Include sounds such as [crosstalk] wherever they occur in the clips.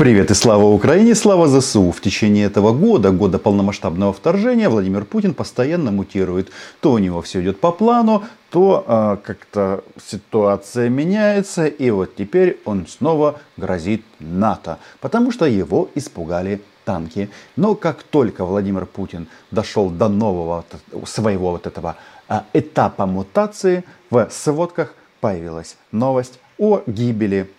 Привет и слава Украине, слава ЗСУ. В течение этого года, года полномасштабного вторжения, Владимир Путин постоянно мутирует. То у него все идет по плану, то э, как-то ситуация меняется, и вот теперь он снова грозит НАТО, потому что его испугали танки. Но как только Владимир Путин дошел до нового своего вот этого э, этапа мутации, в сводках появилась новость о гибели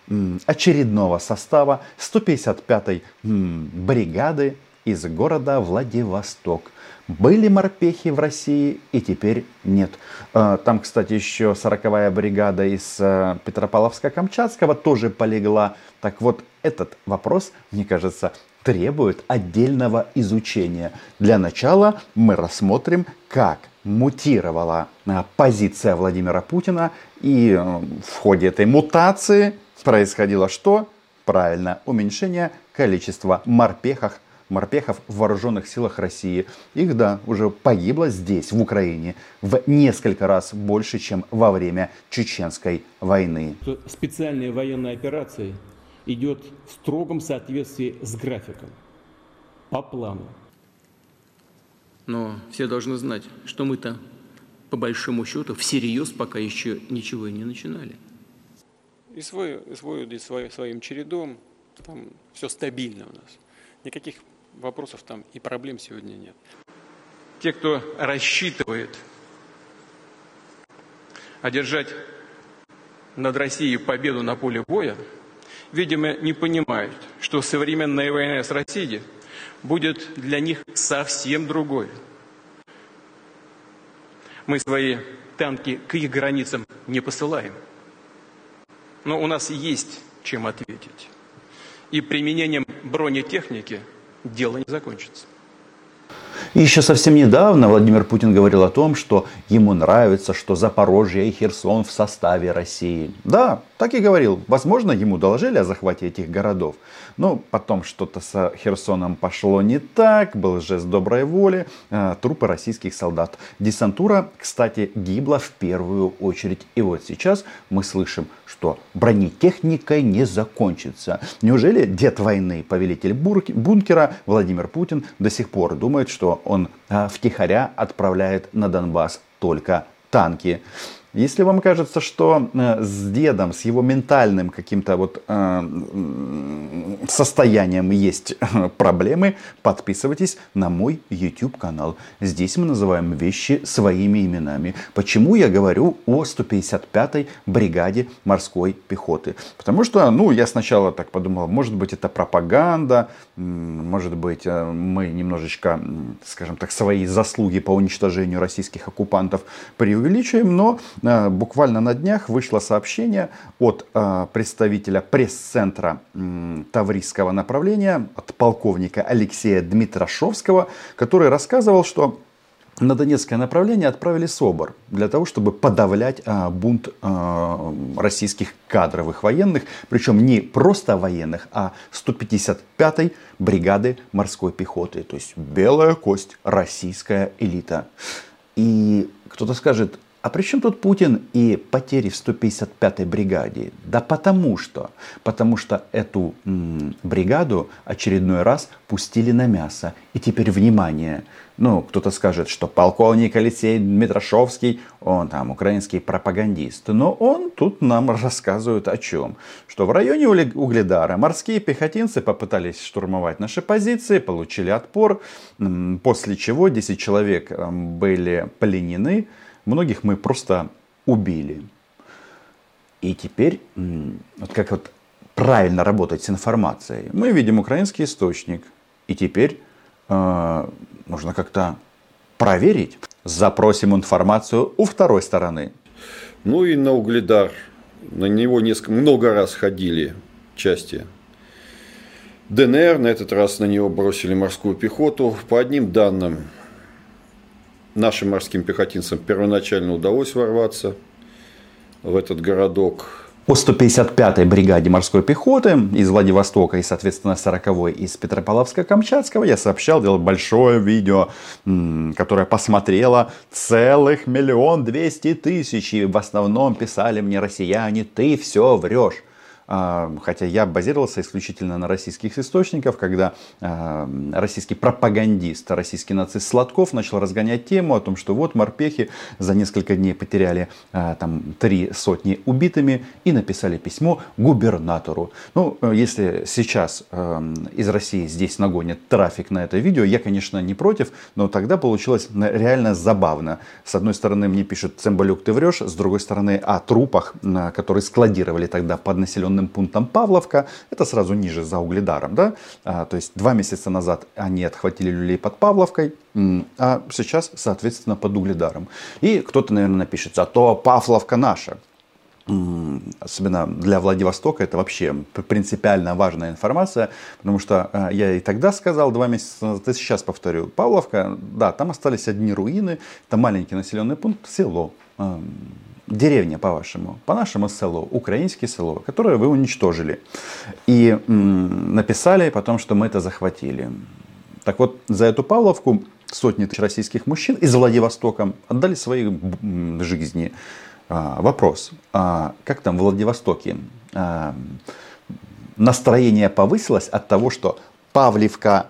очередного состава 155-й бригады из города Владивосток. Были морпехи в России и теперь нет. А, там, кстати, еще 40-я бригада из э, Петропавловска-Камчатского тоже полегла. Так вот, этот вопрос, мне кажется, требует отдельного изучения. Для начала мы рассмотрим, как мутировала а, позиция Владимира Путина. И э, в ходе этой мутации происходило что? Правильно, уменьшение количества морпехов, морпехов в вооруженных силах России. Их, да, уже погибло здесь, в Украине, в несколько раз больше, чем во время Чеченской войны. Специальная военная операция идет в строгом соответствии с графиком, по плану. Но все должны знать, что мы-то, по большому счету, всерьез пока еще ничего и не начинали. И свой, свой, и свой, своим чередом, там все стабильно у нас. Никаких вопросов там и проблем сегодня нет. Те, кто рассчитывает одержать над Россией победу на поле боя, видимо, не понимают, что современная война с Россией – будет для них совсем другой. Мы свои танки к их границам не посылаем. Но у нас есть чем ответить. И применением бронетехники дело не закончится. И еще совсем недавно Владимир Путин говорил о том, что ему нравится, что Запорожье и Херсон в составе России. Да, так и говорил. Возможно, ему доложили о захвате этих городов. Но потом что-то с Херсоном пошло не так, был жест доброй воли, э, трупы российских солдат. Десантура, кстати, гибла в первую очередь. И вот сейчас мы слышим, что бронетехникой не закончится. Неужели дед войны, повелитель бункера Владимир Путин до сих пор думает, что он э, втихаря отправляет на Донбасс только танки? Если вам кажется, что э, с дедом, с его ментальным каким-то вот э, состоянием есть э, проблемы, подписывайтесь на мой YouTube канал. Здесь мы называем вещи своими именами. Почему я говорю о 155-й бригаде морской пехоты? Потому что, ну, я сначала так подумал, может быть это пропаганда, может быть мы немножечко, скажем так, свои заслуги по уничтожению российских оккупантов преувеличиваем, но буквально на днях вышло сообщение от э, представителя пресс-центра Таврийского направления, от полковника Алексея Дмитрошовского, который рассказывал, что на Донецкое направление отправили СОБР для того, чтобы подавлять а, бунт а, российских кадровых военных, причем не просто военных, а 155-й бригады морской пехоты, то есть белая кость, российская элита. И кто-то скажет, а при чем тут Путин и потери в 155-й бригаде? Да потому что, потому что эту м, бригаду очередной раз пустили на мясо. И теперь внимание, ну, кто-то скажет, что полковник Алексей Дмитрошовский, он там украинский пропагандист. Но он тут нам рассказывает о чем? Что в районе Угледара морские пехотинцы попытались штурмовать наши позиции, получили отпор, после чего 10 человек были пленены, Многих мы просто убили. И теперь, вот как вот правильно работать с информацией. Мы видим украинский источник. И теперь э, нужно как-то проверить. Запросим информацию у второй стороны. Ну и на Угледар. На него несколько, много раз ходили части ДНР. На этот раз на него бросили морскую пехоту. По одним данным, Нашим морским пехотинцам первоначально удалось ворваться в этот городок. По 155-й бригаде морской пехоты из Владивостока и, соответственно, 40-й из Петропавловска-Камчатского я сообщал, делал большое видео, которое посмотрело целых миллион двести тысяч. И в основном писали мне россияне, ты все врешь. А, хотя я базировался исключительно на российских источниках, когда а, российский пропагандист, российский нацист Сладков начал разгонять тему о том, что вот морпехи за несколько дней потеряли а, там три сотни убитыми и написали письмо губернатору. Ну, если сейчас из России здесь нагонят трафик на это видео, я, конечно, не против, но тогда получилось реально забавно. С одной стороны, мне пишут, Цымбалюк, ты врешь, с другой стороны, о трупах, которые складировали тогда под населенным пунктом Павловка, это сразу ниже за Угледаром, да, а, то есть два месяца назад они отхватили люлей под Павловкой, а сейчас, соответственно, под Угледаром. И кто-то, наверное, напишет, зато Павловка наша особенно для Владивостока, это вообще принципиально важная информация, потому что э, я и тогда сказал, два месяца назад, и сейчас повторю, Павловка, да, там остались одни руины, это маленький населенный пункт, село, деревня, по-вашему, по-нашему село, украинское село, которое вы уничтожили. И написали потом, что мы это захватили. Так вот, за эту Павловку сотни тысяч российских мужчин из Владивостока отдали свои жизни. А, вопрос, а как там в Владивостоке а, настроение повысилось от того, что Павлевка,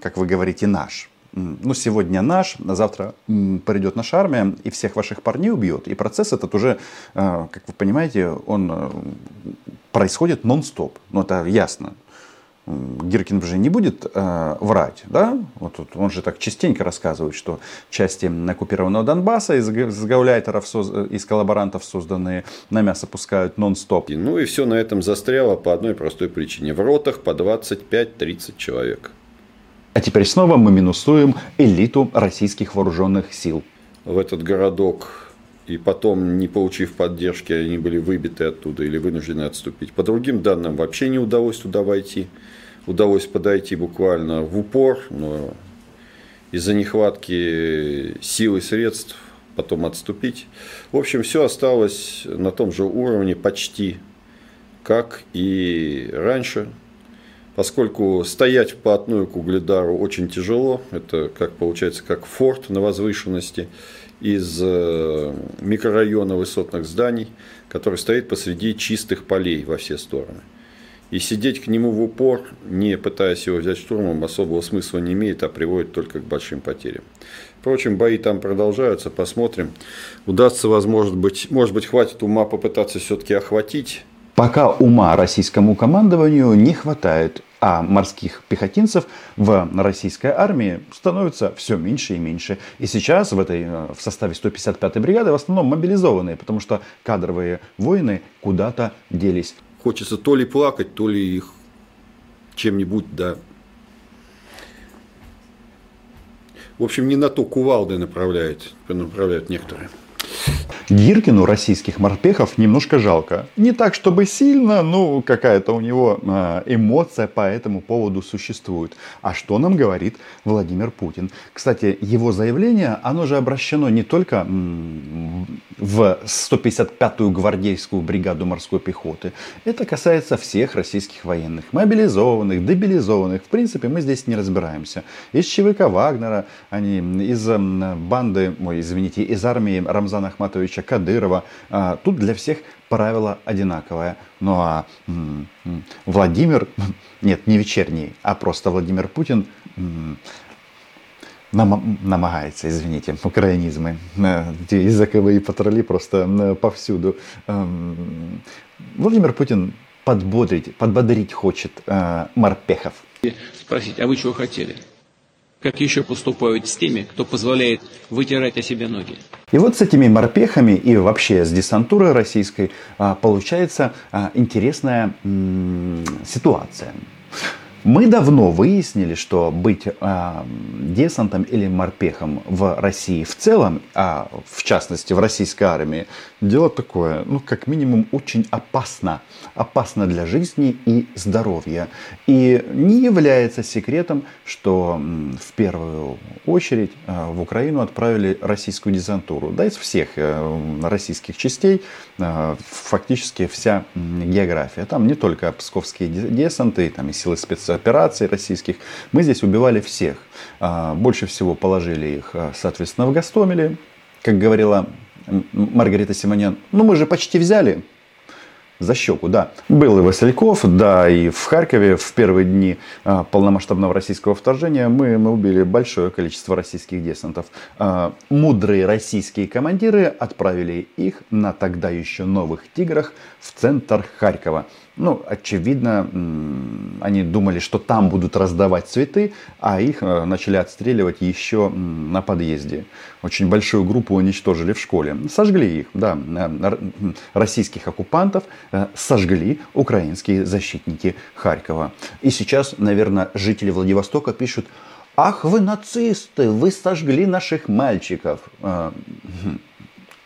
как вы говорите, наш, ну, сегодня наш, а завтра придет наша армия и всех ваших парней убьет. И процесс этот уже, как вы понимаете, он происходит нон-стоп. Ну, это ясно. Гиркин же не будет э, врать, да? Вот, вот он же так частенько рассказывает, что части оккупированного Донбасса из, из гауляйтеров, соз, из коллаборантов созданные на мясо пускают нон-стоп. Ну и все на этом застряло по одной простой причине. В ротах по 25-30 человек. А теперь снова мы минусуем элиту российских вооруженных сил. В этот городок и потом, не получив поддержки, они были выбиты оттуда или вынуждены отступить. По другим данным, вообще не удалось туда войти удалось подойти буквально в упор, но из-за нехватки сил и средств потом отступить. В общем, все осталось на том же уровне почти, как и раньше. Поскольку стоять вплотную к угледару очень тяжело, это как получается как форт на возвышенности из э, микрорайона высотных зданий, который стоит посреди чистых полей во все стороны. И сидеть к нему в упор, не пытаясь его взять штурмом, особого смысла не имеет, а приводит только к большим потерям. Впрочем, бои там продолжаются, посмотрим. Удастся, возможно быть, может быть, хватит ума попытаться все-таки охватить. Пока ума российскому командованию не хватает, а морских пехотинцев в российской армии становится все меньше и меньше. И сейчас в, этой, в составе 155-й бригады в основном мобилизованные, потому что кадровые воины куда-то делись хочется то ли плакать, то ли их чем-нибудь, да. В общем, не на то кувалды направляют, направляют некоторые. Гиркину российских морпехов немножко жалко. Не так, чтобы сильно, но какая-то у него а, эмоция по этому поводу существует. А что нам говорит Владимир Путин? Кстати, его заявление, оно же обращено не только в 155-ю гвардейскую бригаду морской пехоты. Это касается всех российских военных, мобилизованных, дебилизованных. В принципе, мы здесь не разбираемся. Из ЧВК Вагнера, они из банды, ой, извините, из армии Рамзана Ахматовича Кадырова. А, тут для всех правило одинаковое. Ну а Владимир, [laughs] нет, не вечерний, а просто Владимир Путин нам, намагается, извините, украинизмы, эти языковые патрули просто повсюду. Владимир Путин подбодрить, подбодрить хочет морпехов. Спросить, а вы чего хотели? как еще поступают с теми, кто позволяет вытирать о себе ноги. И вот с этими морпехами и вообще с десантурой российской а, получается а, интересная ситуация. Мы давно выяснили, что быть э, десантом или морпехом в России в целом, а в частности в российской армии, дело такое, ну как минимум очень опасно. Опасно для жизни и здоровья. И не является секретом, что в первую очередь э, в Украину отправили российскую десантуру. Да, из всех э, российских частей э, фактически вся география. Там не только псковские десанты, там и силы спецопераций, операций российских, мы здесь убивали всех. А, больше всего положили их, а, соответственно, в Гастомеле. Как говорила Маргарита Симонян, ну мы же почти взяли. За щеку, да. Был и Васильков, да, и в Харькове в первые дни а, полномасштабного российского вторжения мы, мы убили большое количество российских десантов. Мудрые российские командиры отправили их на тогда еще новых «Тиграх» в центр Харькова. Ну, очевидно, они думали, что там будут раздавать цветы, а их э, начали отстреливать еще на подъезде. Очень большую группу уничтожили в школе. Сожгли их, да, э, российских оккупантов э, сожгли украинские защитники Харькова. И сейчас, наверное, жители Владивостока пишут, ах вы нацисты, вы сожгли наших мальчиков.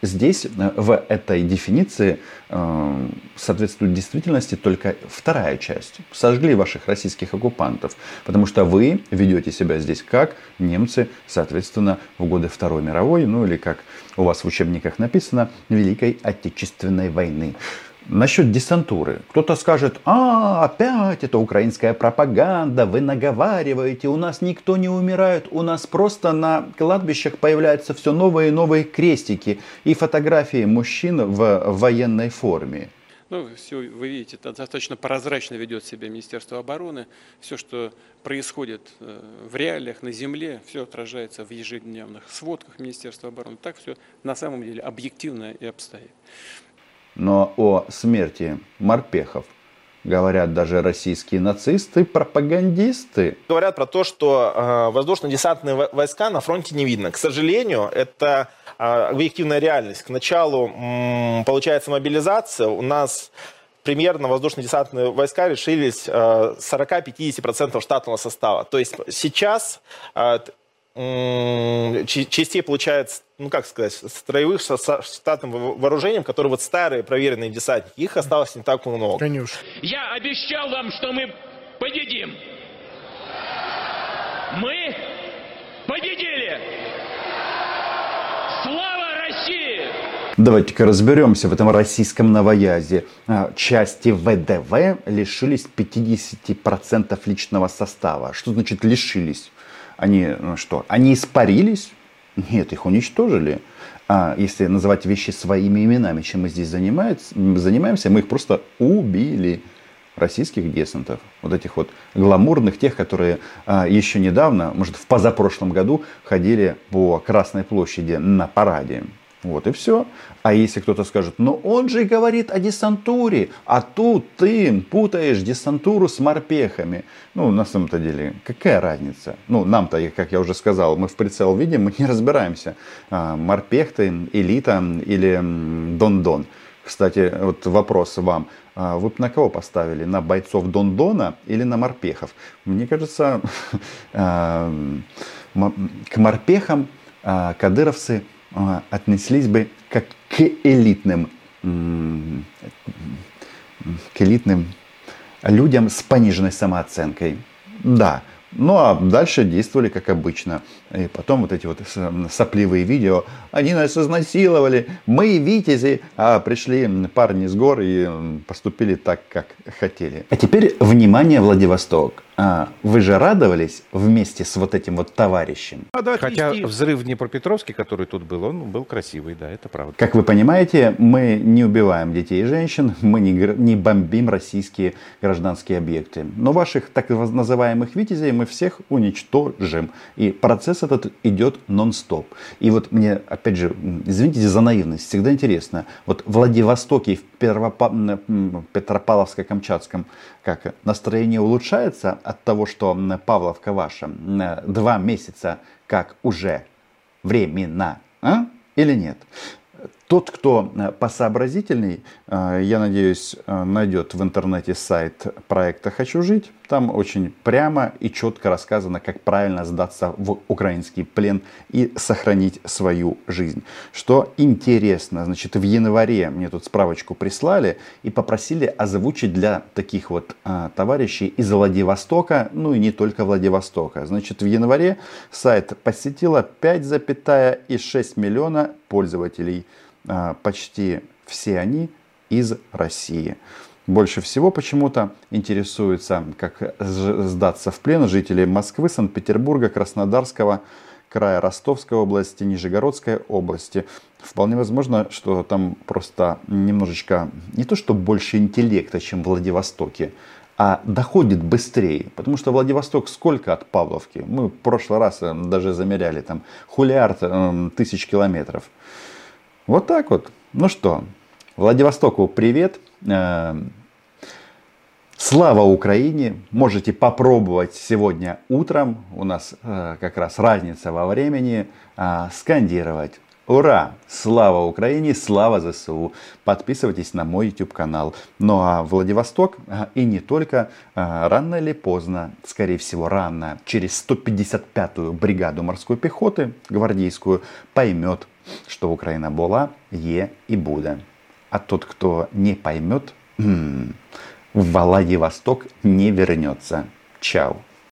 Здесь, э, в этой дефиниции, э, соответствует действительности только вторая часть. Сожгли ваших российских оккупантов, потому что вы ведете себя здесь как немцы, соответственно, в годы Второй мировой, ну или как у вас в учебниках написано, Великой Отечественной войны. Насчет десантуры. Кто-то скажет, а, опять это украинская пропаганда, вы наговариваете, у нас никто не умирает, у нас просто на кладбищах появляются все новые и новые крестики и фотографии мужчин в военной форме. Ну, все, вы видите, достаточно прозрачно ведет себя Министерство обороны. Все, что происходит э, в реалиях, на земле, все отражается в ежедневных сводках Министерства обороны. Так все на самом деле объективно и обстоит. Но о смерти морпехов говорят даже российские нацисты, пропагандисты. Говорят про то, что э, воздушно-десантные войска на фронте не видно. К сожалению, это э, объективная реальность. К началу, м, получается, мобилизация у нас примерно воздушно-десантные войска решились э, 40-50% штатного состава. То есть сейчас э, частей получается, ну как сказать, строевых со штатным вооружением, которые вот старые проверенные десантники, их осталось не так много. Конечно. Я обещал вам, что мы победим. Мы победили! Слава России! Давайте-ка разберемся в этом российском новоязе. А, части ВДВ лишились 50% личного состава. Что значит лишились? Они ну что? Они испарились? Нет, их уничтожили. А если называть вещи своими именами, чем мы здесь занимаемся, мы их просто убили российских десантов, вот этих вот гламурных, тех, которые а, еще недавно, может в позапрошлом году ходили по Красной площади на параде. Вот и все. А если кто-то скажет, ну он же говорит о десантуре, а тут ты путаешь десантуру с морпехами. Ну, на самом-то деле, какая разница? Ну, нам-то, как я уже сказал, мы в прицел видим, мы не разбираемся, а, морпех ты, элита или дон-дон. Кстати, вот вопрос вам. А вы бы на кого поставили? На бойцов Дондона или на морпехов? Мне кажется, [laughs] а, к морпехам кадыровцы отнеслись бы как к элитным, к элитным людям с пониженной самооценкой. Да, ну а дальше действовали как обычно. И потом вот эти вот сопливые видео. Они нас изнасиловали. Мы витязи. А пришли парни с гор и поступили так, как хотели. А теперь внимание, Владивосток. А, вы же радовались вместе с вот этим вот товарищем? Хотя взрыв в Днепропетровске, который тут был, он был красивый, да, это правда. Как вы понимаете, мы не убиваем детей и женщин, мы не, не бомбим российские гражданские объекты. Но ваших так называемых витязей мы всех уничтожим. И процесс этот идет нон-стоп. И вот мне, опять же, извините за наивность, всегда интересно. Вот в Владивостоке и в Петропавловско-Камчатском как настроение улучшается от того, что Павловка ваша два месяца как уже временно, а? или нет? Тот, кто э, посообразительней, э, я надеюсь, э, найдет в интернете сайт проекта «Хочу жить». Там очень прямо и четко рассказано, как правильно сдаться в украинский плен и сохранить свою жизнь. Что интересно, значит, в январе мне тут справочку прислали и попросили озвучить для таких вот а, товарищей из Владивостока, ну и не только Владивостока. Значит, в январе сайт посетило 5,6 миллиона пользователей а, почти все они из России. Больше всего почему-то интересуются, как сдаться в плен жители Москвы, Санкт-Петербурга, Краснодарского края Ростовской области, Нижегородской области. Вполне возможно, что там просто немножечко не то, что больше интеллекта, чем в Владивостоке, а доходит быстрее. Потому что Владивосток сколько от Павловки? Мы в прошлый раз э, даже замеряли там хулиард э, тысяч километров. Вот так вот. Ну что, Владивостоку привет. Э, слава Украине! Можете попробовать сегодня утром, у нас э, как раз разница во времени, э, скандировать Ура! Слава Украине, слава ЗСУ! Подписывайтесь на мой YouTube канал. Ну а Владивосток, и не только, рано или поздно, скорее всего рано, через 155-ю бригаду морской пехоты, гвардейскую, поймет, что Украина была, е и будет. А тот, кто не поймет, в Владивосток не вернется. Чао.